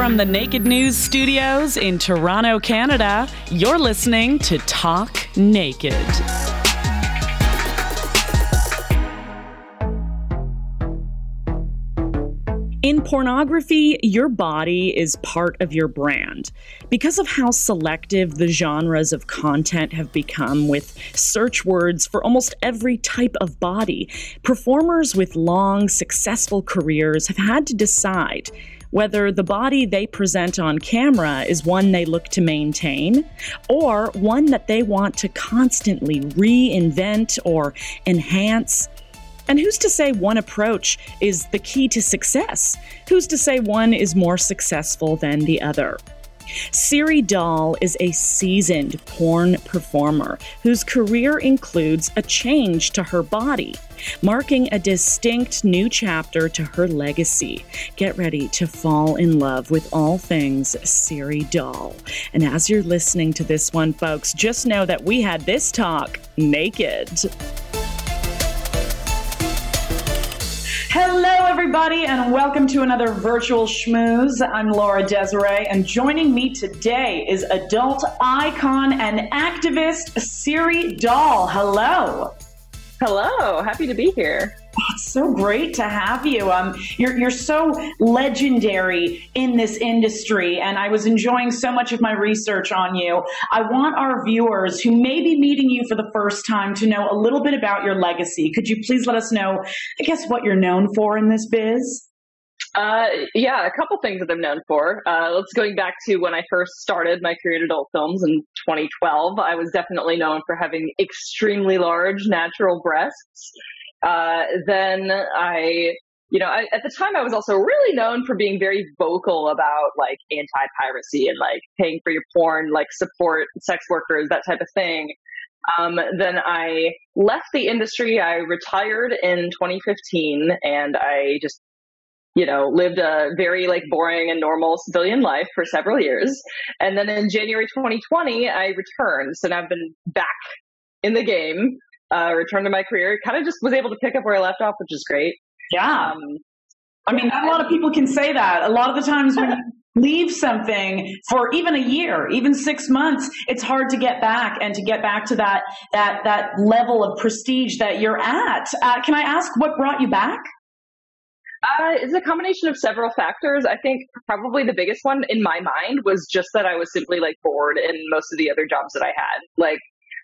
From the Naked News studios in Toronto, Canada, you're listening to Talk Naked. In pornography, your body is part of your brand. Because of how selective the genres of content have become with search words for almost every type of body, performers with long, successful careers have had to decide whether the body they present on camera is one they look to maintain or one that they want to constantly reinvent or enhance. And who's to say one approach is the key to success? Who's to say one is more successful than the other? Siri Dahl is a seasoned porn performer whose career includes a change to her body, marking a distinct new chapter to her legacy. Get ready to fall in love with all things Siri Dahl. And as you're listening to this one, folks, just know that we had this talk naked. Hello, everybody, and welcome to another virtual schmooze. I'm Laura Desiree, and joining me today is adult icon and activist Siri Dahl. Hello. Hello, happy to be here. It's so great to have you. Um, you're you're so legendary in this industry, and I was enjoying so much of my research on you. I want our viewers who may be meeting you for the first time to know a little bit about your legacy. Could you please let us know, I guess, what you're known for in this biz? Uh, yeah, a couple things that I'm known for. Uh, let's going back to when I first started my career in adult films in 2012. I was definitely known for having extremely large natural breasts. Uh, then I, you know, I, at the time I was also really known for being very vocal about like anti-piracy and like paying for your porn, like support sex workers, that type of thing. Um, then I left the industry. I retired in 2015 and I just you know, lived a very like boring and normal civilian life for several years. And then in January 2020, I returned. So now I've been back in the game, uh, returned to my career, kind of just was able to pick up where I left off, which is great. Yeah. Um, I mean, not a lot of people can say that. A lot of the times when you leave something for even a year, even six months, it's hard to get back and to get back to that that that level of prestige that you're at. Uh, can I ask what brought you back? Uh, it's a combination of several factors. I think probably the biggest one in my mind was just that I was simply like bored in most of the other jobs that I had. Like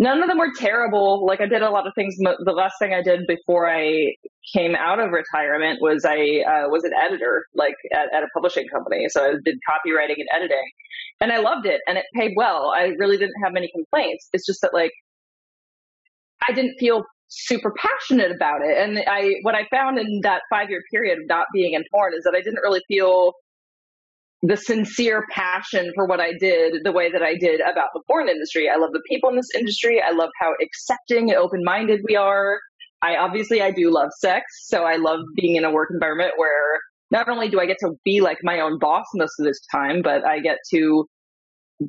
none of them were terrible. Like I did a lot of things. The last thing I did before I came out of retirement was I uh, was an editor, like at, at a publishing company. So I did copywriting and editing, and I loved it, and it paid well. I really didn't have many complaints. It's just that like I didn't feel super passionate about it. And I, what I found in that five year period of not being in porn is that I didn't really feel the sincere passion for what I did the way that I did about the porn industry. I love the people in this industry. I love how accepting and open minded we are. I obviously I do love sex, so I love being in a work environment where not only do I get to be like my own boss most of this time, but I get to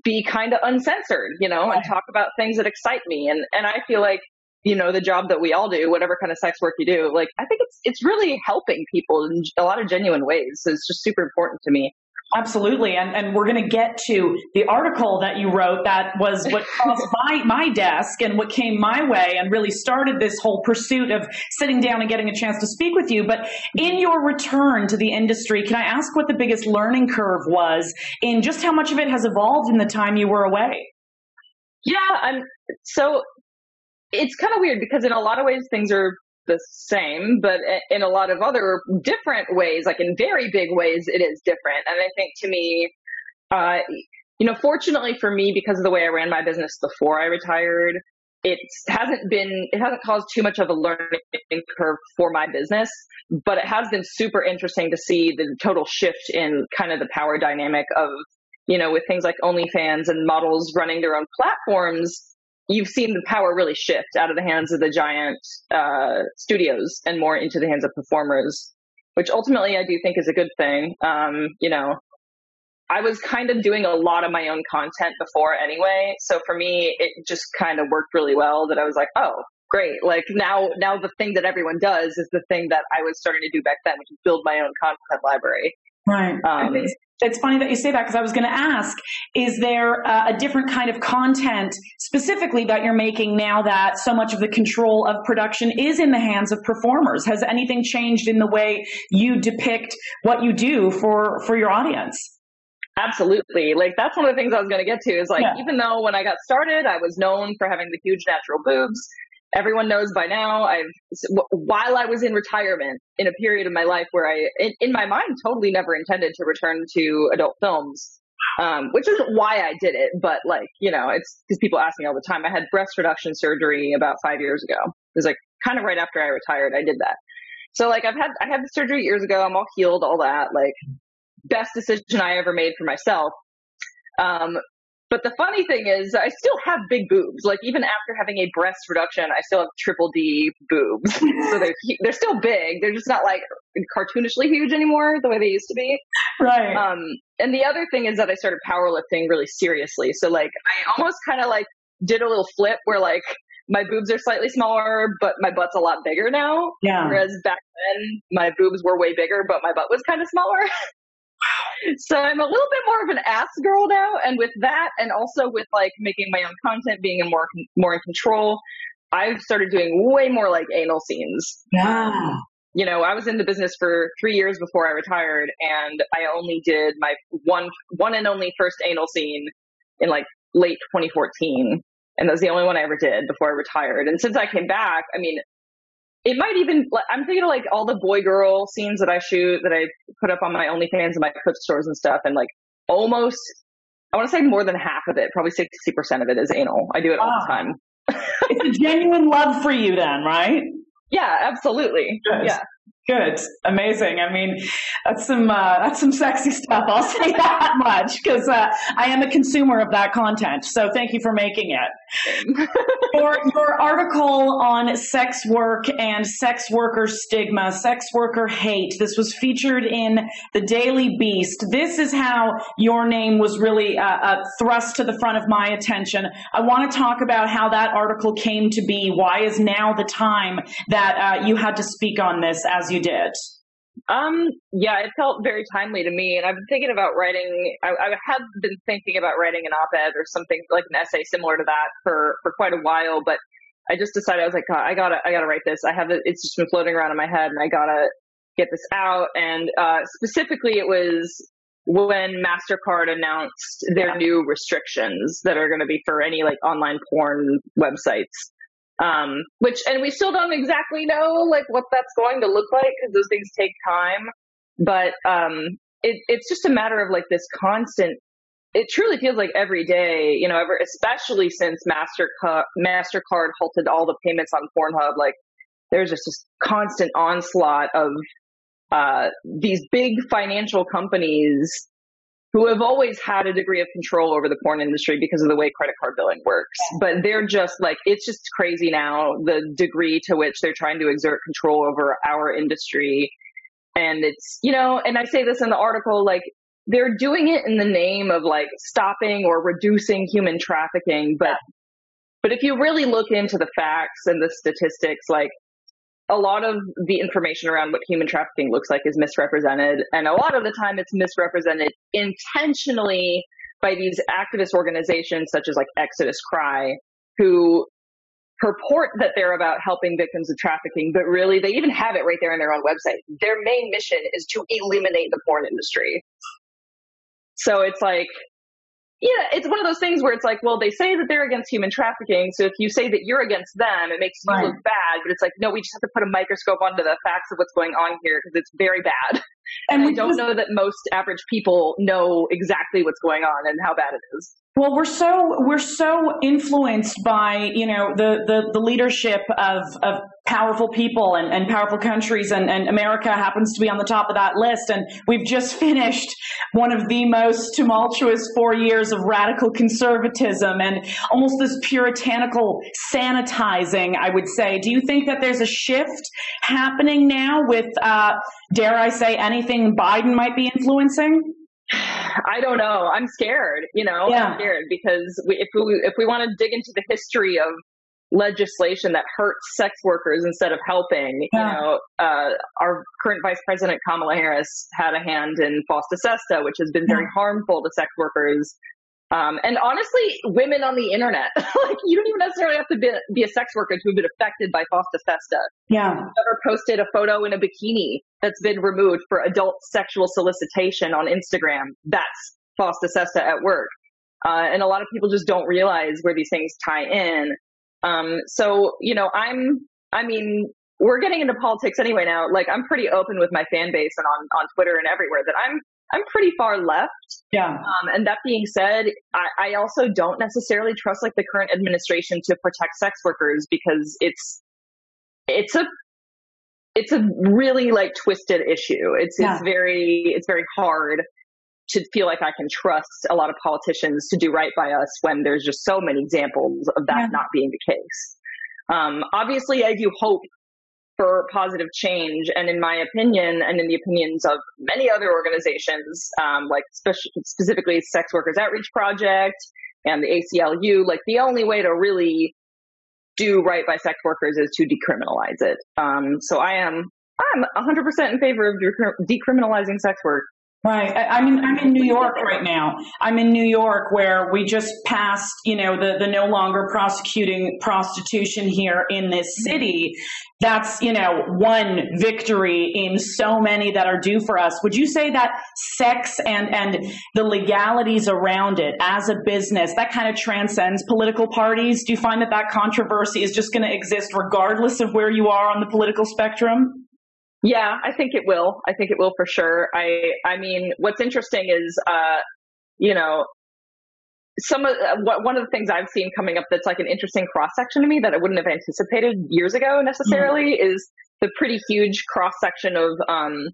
be kind of uncensored, you know, and talk about things that excite me. And and I feel like you know the job that we all do whatever kind of sex work you do like i think it's it's really helping people in a lot of genuine ways so it's just super important to me Absolutely. And, and we're going to get to the article that you wrote that was what crossed my, my desk and what came my way and really started this whole pursuit of sitting down and getting a chance to speak with you. But in your return to the industry, can I ask what the biggest learning curve was in just how much of it has evolved in the time you were away? Yeah, I'm so it's kind of weird because in a lot of ways things are the same, but in a lot of other different ways, like in very big ways, it is different. And I think to me, uh, you know, fortunately for me, because of the way I ran my business before I retired, it hasn't been, it hasn't caused too much of a learning curve for my business, but it has been super interesting to see the total shift in kind of the power dynamic of, you know, with things like OnlyFans and models running their own platforms you've seen the power really shift out of the hands of the giant uh, studios and more into the hands of performers, which ultimately I do think is a good thing. Um, you know, I was kind of doing a lot of my own content before anyway, so for me it just kind of worked really well. That I was like, oh, great! Like now, now the thing that everyone does is the thing that I was starting to do back then, which is build my own content library. Right. Um, it's funny that you say that because I was going to ask, is there uh, a different kind of content specifically that you're making now that so much of the control of production is in the hands of performers? Has anything changed in the way you depict what you do for, for your audience? Absolutely. Like that's one of the things I was going to get to is like, yeah. even though when I got started, I was known for having the huge natural boobs, everyone knows by now I've, while I was in retirement in a period of my life where I, in, in my mind, totally never intended to return to adult films. Um, which is why I did it. But like, you know, it's because people ask me all the time. I had breast reduction surgery about five years ago. It was like kind of right after I retired, I did that. So like I've had, I had the surgery years ago. I'm all healed, all that. Like best decision I ever made for myself. Um, but the funny thing is, I still have big boobs. Like even after having a breast reduction, I still have triple D boobs. so they're they're still big. They're just not like cartoonishly huge anymore the way they used to be. Right. Um, and the other thing is that I started powerlifting really seriously. So like I almost kind of like did a little flip where like my boobs are slightly smaller, but my butt's a lot bigger now. Yeah. Whereas back then my boobs were way bigger, but my butt was kind of smaller. so I'm a little bit more of an ass girl now, and with that, and also with like making my own content, being in more more in control, I've started doing way more like anal scenes. Yeah. You know, I was in the business for three years before I retired, and I only did my one one and only first anal scene in like late 2014, and that was the only one I ever did before I retired. And since I came back, I mean, it might even i'm thinking of like all the boy girl scenes that i shoot that i put up on my onlyfans and my clip stores and stuff and like almost i want to say more than half of it probably 60% of it is anal. I do it all the ah. time. It's a genuine love for you then right? Yeah absolutely. Good. yeah Good, amazing. I mean, that's some uh, that's some sexy stuff. I'll say that much because uh, I am a consumer of that content. So thank you for making it. your your article on sex work and sex worker stigma, sex worker hate. This was featured in the Daily Beast. This is how your name was really uh, uh thrust to the front of my attention. I want to talk about how that article came to be. Why is now the time that uh, you had to speak on this as you did? Um, yeah, it felt very timely to me, and I've been thinking about writing. I, I have been thinking about writing an op-ed or something like an essay similar to that for for quite a while, but I just decided I was like, I gotta, I gotta write this. I have it. It's just been floating around in my head, and I gotta get this out. And uh, specifically, it was when Mastercard announced their new restrictions that are going to be for any like online porn websites. Um, which, and we still don't exactly know like what that's going to look like because those things take time. But, um, it, it's just a matter of like this constant, it truly feels like every day, you know, ever, especially since MasterCard, MasterCard halted all the payments on Pornhub, like there's just this constant onslaught of, uh, these big financial companies who have always had a degree of control over the porn industry because of the way credit card billing works. But they're just like, it's just crazy now, the degree to which they're trying to exert control over our industry. And it's, you know, and I say this in the article, like, they're doing it in the name of like stopping or reducing human trafficking. But, but if you really look into the facts and the statistics, like a lot of the information around what human trafficking looks like is misrepresented. And a lot of the time it's misrepresented intentionally by these activist organizations such as like Exodus Cry, who purport that they're about helping victims of trafficking, but really they even have it right there on their own website. Their main mission is to eliminate the porn industry. So it's like, yeah, it's one of those things where it's like, well, they say that they're against human trafficking. So if you say that you're against them, it makes you right. look bad. But it's like, no, we just have to put a microscope onto the facts of what's going on here because it's very bad. And, and I don't know that most average people know exactly what's going on and how bad it is. Well, we're so we're so influenced by you know the the, the leadership of of powerful people and, and powerful countries, and, and America happens to be on the top of that list. And we've just finished one of the most tumultuous four years of radical conservatism and almost this puritanical sanitizing. I would say. Do you think that there's a shift happening now with, uh, dare I say, anything Biden might be influencing? I don't know. I'm scared. You know, yeah. I'm scared because we, if we if we want to dig into the history of legislation that hurts sex workers instead of helping. Yeah. You know, uh, our current Vice President Kamala Harris had a hand in FOSTA SESTA, which has been very yeah. harmful to sex workers. Um, and honestly, women on the internet, like you don't even necessarily have to be, be, a sex worker to have been affected by FOSTA SESTA. Yeah. Ever posted a photo in a bikini that's been removed for adult sexual solicitation on Instagram? That's FOSTA SESTA at work. Uh, and a lot of people just don't realize where these things tie in. Um, so, you know, I'm, I mean, we're getting into politics anyway now. Like, I'm pretty open with my fan base and on, on Twitter and everywhere that I'm, I'm pretty far left. Yeah. Um, and that being said, I, I also don't necessarily trust like the current administration to protect sex workers because it's, it's a it's a really like twisted issue. It's yeah. it's very it's very hard to feel like I can trust a lot of politicians to do right by us when there's just so many examples of that yeah. not being the case. Um, obviously, I do hope for positive change, and in my opinion, and in the opinions of many other organizations, um, like spe- specifically Sex Workers Outreach Project and the ACLU, like the only way to really do right by sex workers is to decriminalize it. Um, so I am I'm 100% in favor of decriminalizing sex work. Right. I, am in, I'm in New York right now. I'm in New York where we just passed, you know, the, the no longer prosecuting prostitution here in this mm-hmm. city. That's, you know, one victory in so many that are due for us. Would you say that sex and, and the legalities around it as a business, that kind of transcends political parties? Do you find that that controversy is just going to exist regardless of where you are on the political spectrum? Yeah, I think it will. I think it will for sure. I I mean, what's interesting is uh, you know, some of uh, what one of the things I've seen coming up that's like an interesting cross section to me that I wouldn't have anticipated years ago necessarily mm. is the pretty huge cross section of um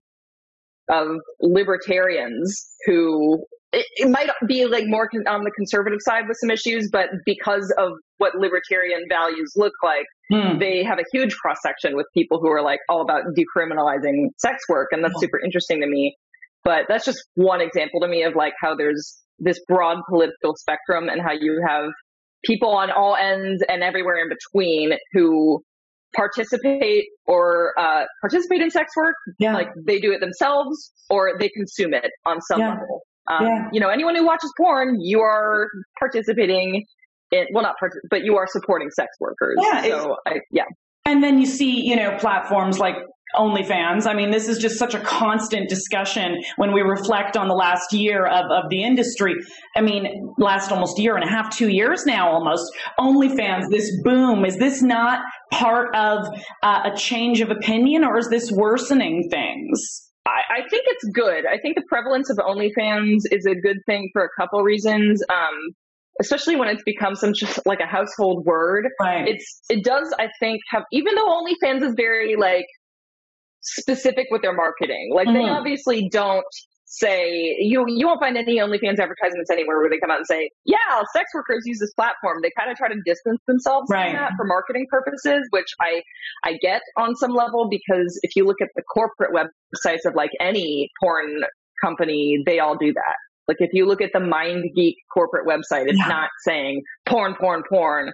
of libertarians who it, it, might be like more con- on the conservative side with some issues, but because of what libertarian values look like, hmm. they have a huge cross section with people who are like all about decriminalizing sex work. And that's oh. super interesting to me. But that's just one example to me of like how there's this broad political spectrum and how you have people on all ends and everywhere in between who participate or uh, participate in sex work. Yeah. Like they do it themselves or they consume it on some yeah. level. Um, yeah. You know, anyone who watches porn, you are participating in, well, not part, but you are supporting sex workers. Yeah. So, I, yeah. And then you see, you know, platforms like OnlyFans. I mean, this is just such a constant discussion when we reflect on the last year of, of the industry. I mean, last almost year and a half, two years now almost. OnlyFans, this boom, is this not part of uh, a change of opinion or is this worsening things? I, I think it's good. I think the prevalence of OnlyFans is a good thing for a couple reasons. Um, especially when it's become some just like a household word. Right. It's it does I think have even though OnlyFans is very like specific with their marketing. Like mm. they obviously don't say you you won't find any OnlyFans advertisements anywhere where they come out and say, "Yeah, sex workers use this platform." They kind of try to distance themselves right. from that for marketing purposes, which I I get on some level because if you look at the corporate websites of like any porn company, they all do that. Like if you look at the MindGeek corporate website, it's yeah. not saying porn, porn, porn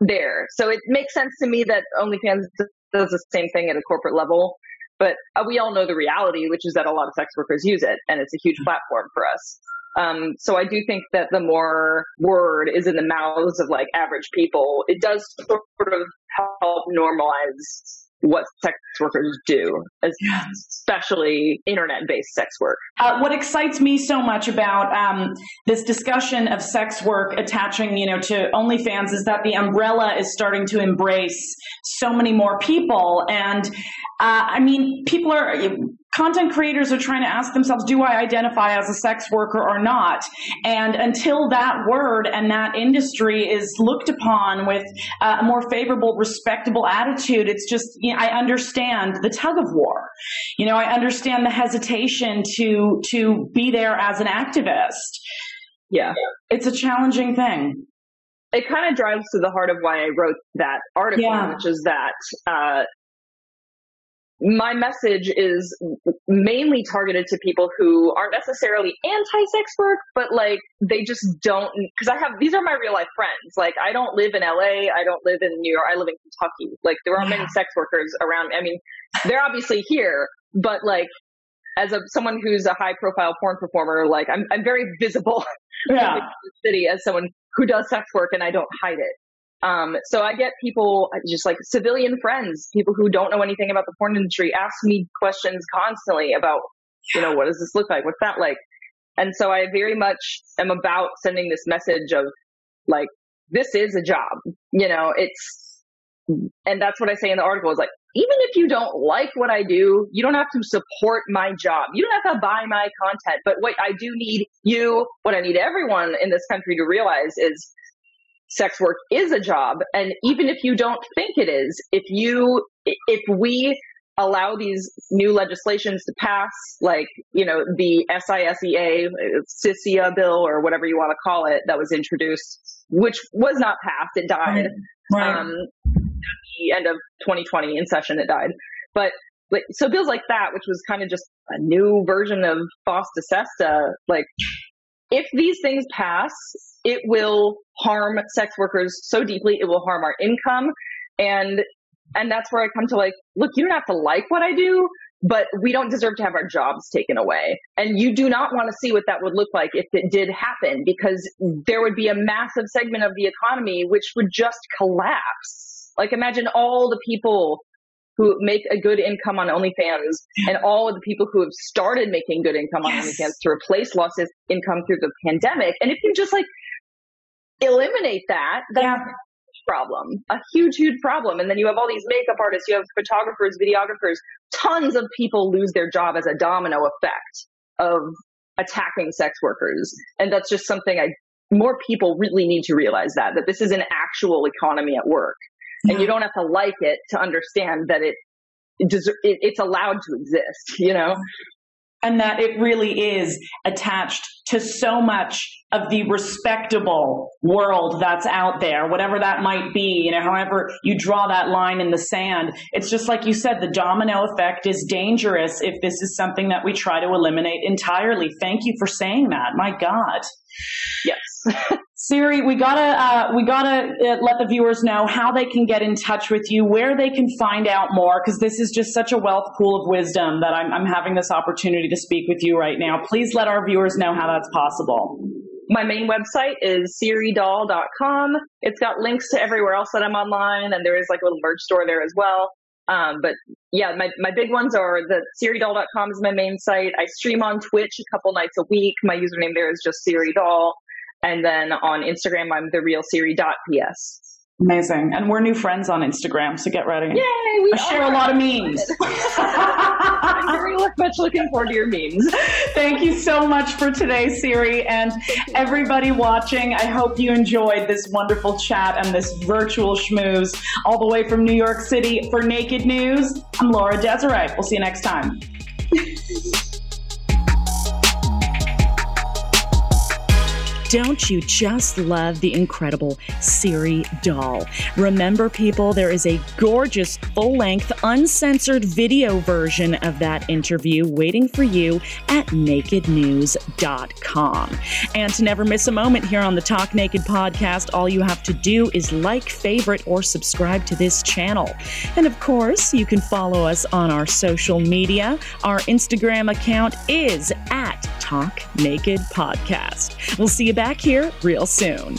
there. So it makes sense to me that OnlyFans does the same thing at a corporate level. But uh, we all know the reality, which is that a lot of sex workers use it, and it's a huge mm-hmm. platform for us. Um, so I do think that the more word is in the mouths of like average people, it does sort of help normalize what sex workers do, especially internet based sex work. Uh, what excites me so much about um, this discussion of sex work attaching, you know, to OnlyFans is that the umbrella is starting to embrace so many more people. And uh, I mean, people are content creators are trying to ask themselves, do I identify as a sex worker or not? And until that word and that industry is looked upon with a more favorable, respectable attitude, it's just, you know, I understand the tug of war. You know, I understand the hesitation to, to be there as an activist. Yeah. It's a challenging thing. It kind of drives to the heart of why I wrote that article, yeah. which is that, uh, my message is mainly targeted to people who aren't necessarily anti-sex work, but like they just don't. Because I have these are my real life friends. Like I don't live in LA. I don't live in New York. I live in Kentucky. Like there are yeah. many sex workers around. I mean, they're obviously here, but like as a someone who's a high profile porn performer, like I'm I'm very visible yeah. in the city as someone who does sex work, and I don't hide it. Um, so I get people just like civilian friends, people who don't know anything about the porn industry, ask me questions constantly about, you know, what does this look like? What's that like? And so I very much am about sending this message of like, this is a job, you know, it's, and that's what I say in the article is like, even if you don't like what I do, you don't have to support my job. You don't have to buy my content. But what I do need you, what I need everyone in this country to realize is sex work is a job. And even if you don't think it is, if you, if we allow these new legislations to pass, like, you know, the SISEA, CISIA bill or whatever you want to call it that was introduced, which was not passed. It died. Right. Um, at the end of 2020 in session, it died. But like, so bills like that, which was kind of just a new version of FOSTA SESTA, like, if these things pass, it will harm sex workers so deeply. It will harm our income. And, and that's where I come to like, look, you don't have to like what I do, but we don't deserve to have our jobs taken away. And you do not want to see what that would look like if it did happen because there would be a massive segment of the economy which would just collapse. Like imagine all the people who make a good income on OnlyFans and all of the people who have started making good income on yes. OnlyFans to replace lost income through the pandemic. And if you just like eliminate that, that's yeah. a problem, a huge, huge problem. And then you have all these makeup artists, you have photographers, videographers, tons of people lose their job as a domino effect of attacking sex workers. And that's just something I, more people really need to realize that, that this is an actual economy at work. And you don't have to like it to understand that it, it, it's allowed to exist, you know? And that it really is attached to so much of the respectable world that's out there, whatever that might be, you know, however you draw that line in the sand. It's just like you said, the domino effect is dangerous if this is something that we try to eliminate entirely. Thank you for saying that. My God. Yes. Siri, we gotta uh, we gotta uh, let the viewers know how they can get in touch with you, where they can find out more, because this is just such a wealth pool of wisdom that I'm, I'm having this opportunity to speak with you right now. Please let our viewers know how that's possible. My main website is siridahl.com. It's got links to everywhere else that I'm online, and there is like a little merch store there as well. Um, but yeah, my, my big ones are the siridahl.com is my main site. I stream on Twitch a couple nights a week. My username there is just siridahl. And then on Instagram, I'm the real Siri.ps. Amazing. And we're new friends on Instagram, so get ready. Yay! We I share a lot of memes. I'm very much looking forward to your memes. Thank you so much for today, Siri. And everybody watching, I hope you enjoyed this wonderful chat and this virtual schmooze all the way from New York City for Naked News. I'm Laura Desiree. We'll see you next time. Don't you just love the incredible Siri Dahl? Remember, people, there is a gorgeous, full length, uncensored video version of that interview waiting for you at nakednews.com. And to never miss a moment here on the Talk Naked podcast, all you have to do is like, favorite, or subscribe to this channel. And of course, you can follow us on our social media. Our Instagram account is at Talk Naked Podcast. We'll see you back here real soon.